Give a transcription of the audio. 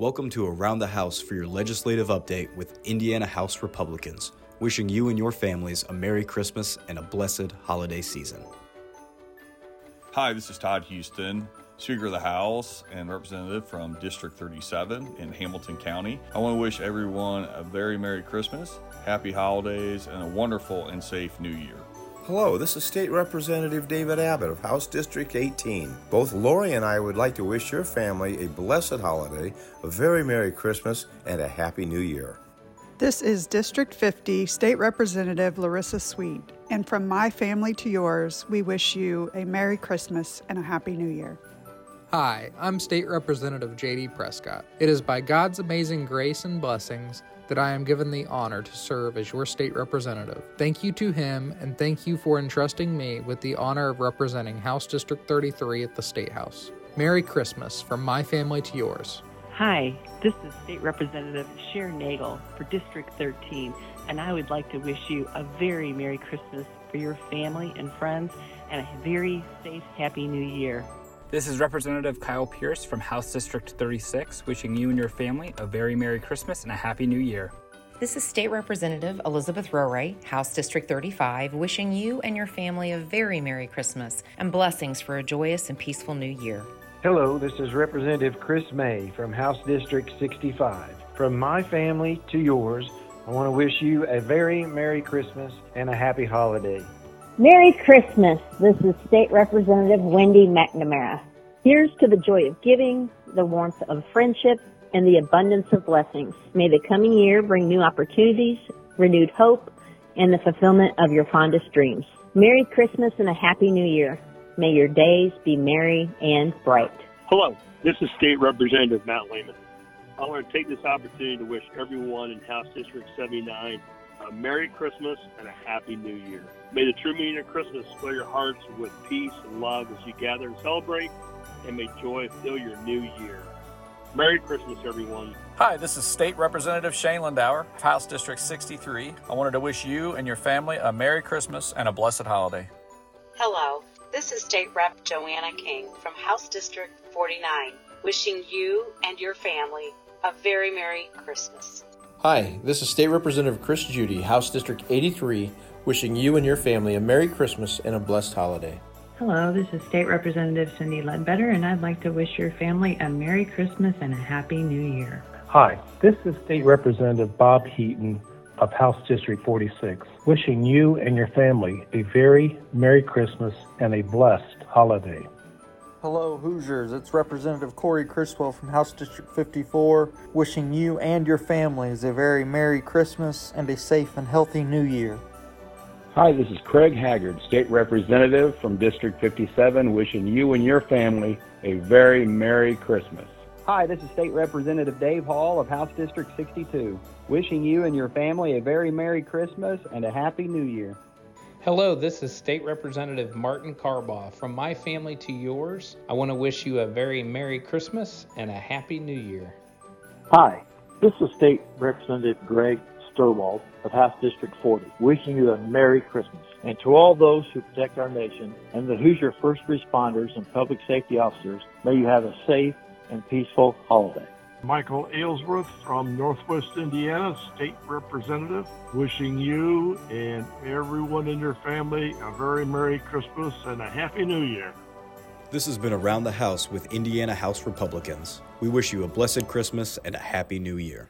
Welcome to Around the House for your legislative update with Indiana House Republicans. Wishing you and your families a Merry Christmas and a blessed holiday season. Hi, this is Todd Huston, Speaker of the House and representative from District 37 in Hamilton County. I want to wish everyone a very Merry Christmas, Happy Holidays, and a wonderful and safe New Year. Hello, this is State Representative David Abbott of House District 18. Both Lori and I would like to wish your family a blessed holiday, a very Merry Christmas, and a Happy New Year. This is District 50 State Representative Lorissa Sweet, and from my family to yours, we wish you a Merry Christmas and a Happy New Year. Hi, I'm State Representative JD Prescott. It is by God's amazing grace and blessings that I am given the honor to serve as your state representative. Thank you to him, and thank you for entrusting me with the honor of representing House District 33 at the State House. Merry Christmas from my family to yours. Hi, this is State Representative Sharon Negele for District 13, and I would like to wish you a very Merry Christmas for your family and friends and a very safe, Happy New Year. This is Representative Kyle Pierce from House District 36, wishing you and your family a very Merry Christmas and a Happy New Year. This is State Representative Elizabeth Rowray, House District 35, wishing you and your family a very Merry Christmas and blessings for a joyous and peaceful new year. Hello, this is Representative Chris May from House District 65. From my family to yours, I want to wish you a very Merry Christmas and a Happy Holiday. Merry Christmas. This is State Representative Wendy McNamara. Here's to the joy of giving, the warmth of friendship, and the abundance of blessings. May the coming year bring new opportunities, renewed hope, and the fulfillment of your fondest dreams. Merry Christmas and a Happy New Year. May your days be merry and bright. Hello, this is State Representative Matt Lehman. I want to take this opportunity to wish everyone in House District 79 a Merry Christmas and a Happy New Year. May the true meaning of Christmas fill your hearts with peace and love as you gather and celebrate, and may joy fill your new year. Merry Christmas, everyone. Hi, this is State Representative Shane Lindauer, House District 63. I wanted to wish you and your family a Merry Christmas and a blessed holiday. Hello, this is State Rep Joanna King from House District 49, wishing you and your family a very Merry Christmas. Hi, this is State Representative Chris Judy, House District 83, wishing you and your family a Merry Christmas and a blessed holiday. Hello, this is State Representative Cindy Ledbetter, and I'd like to wish your family a Merry Christmas and a Happy New Year. Hi, this is State Representative Bob Heaton of House District 46, wishing you and your family a very Merry Christmas and a blessed holiday. Hello, Hoosiers. It's Representative Cory Criswell from House District 54, wishing you and your families a very Merry Christmas and a safe and healthy New Year. Hi, this is Craig Haggard, State Representative from District 57, wishing you and your family a very Merry Christmas. Hi, this is State Representative Dave Hall of House District 62, wishing you and your family a very Merry Christmas and a Happy New Year. Hello, this is State Representative Martin Carbaugh. From my family to yours, I want to wish you a very Merry Christmas and a Happy New Year. Hi, this is State Representative Greg Steuerwald of House District 40, wishing you a Merry Christmas. And to all those who protect our nation and the Hoosier first responders and public safety officers, may you have a safe and peaceful holiday. Michael Aylesworth from Northwest Indiana, State Representative, wishing you and everyone in your family a very Merry Christmas and a Happy New Year. This has been Around the House with Indiana House Republicans. We wish you a blessed Christmas and a Happy New Year.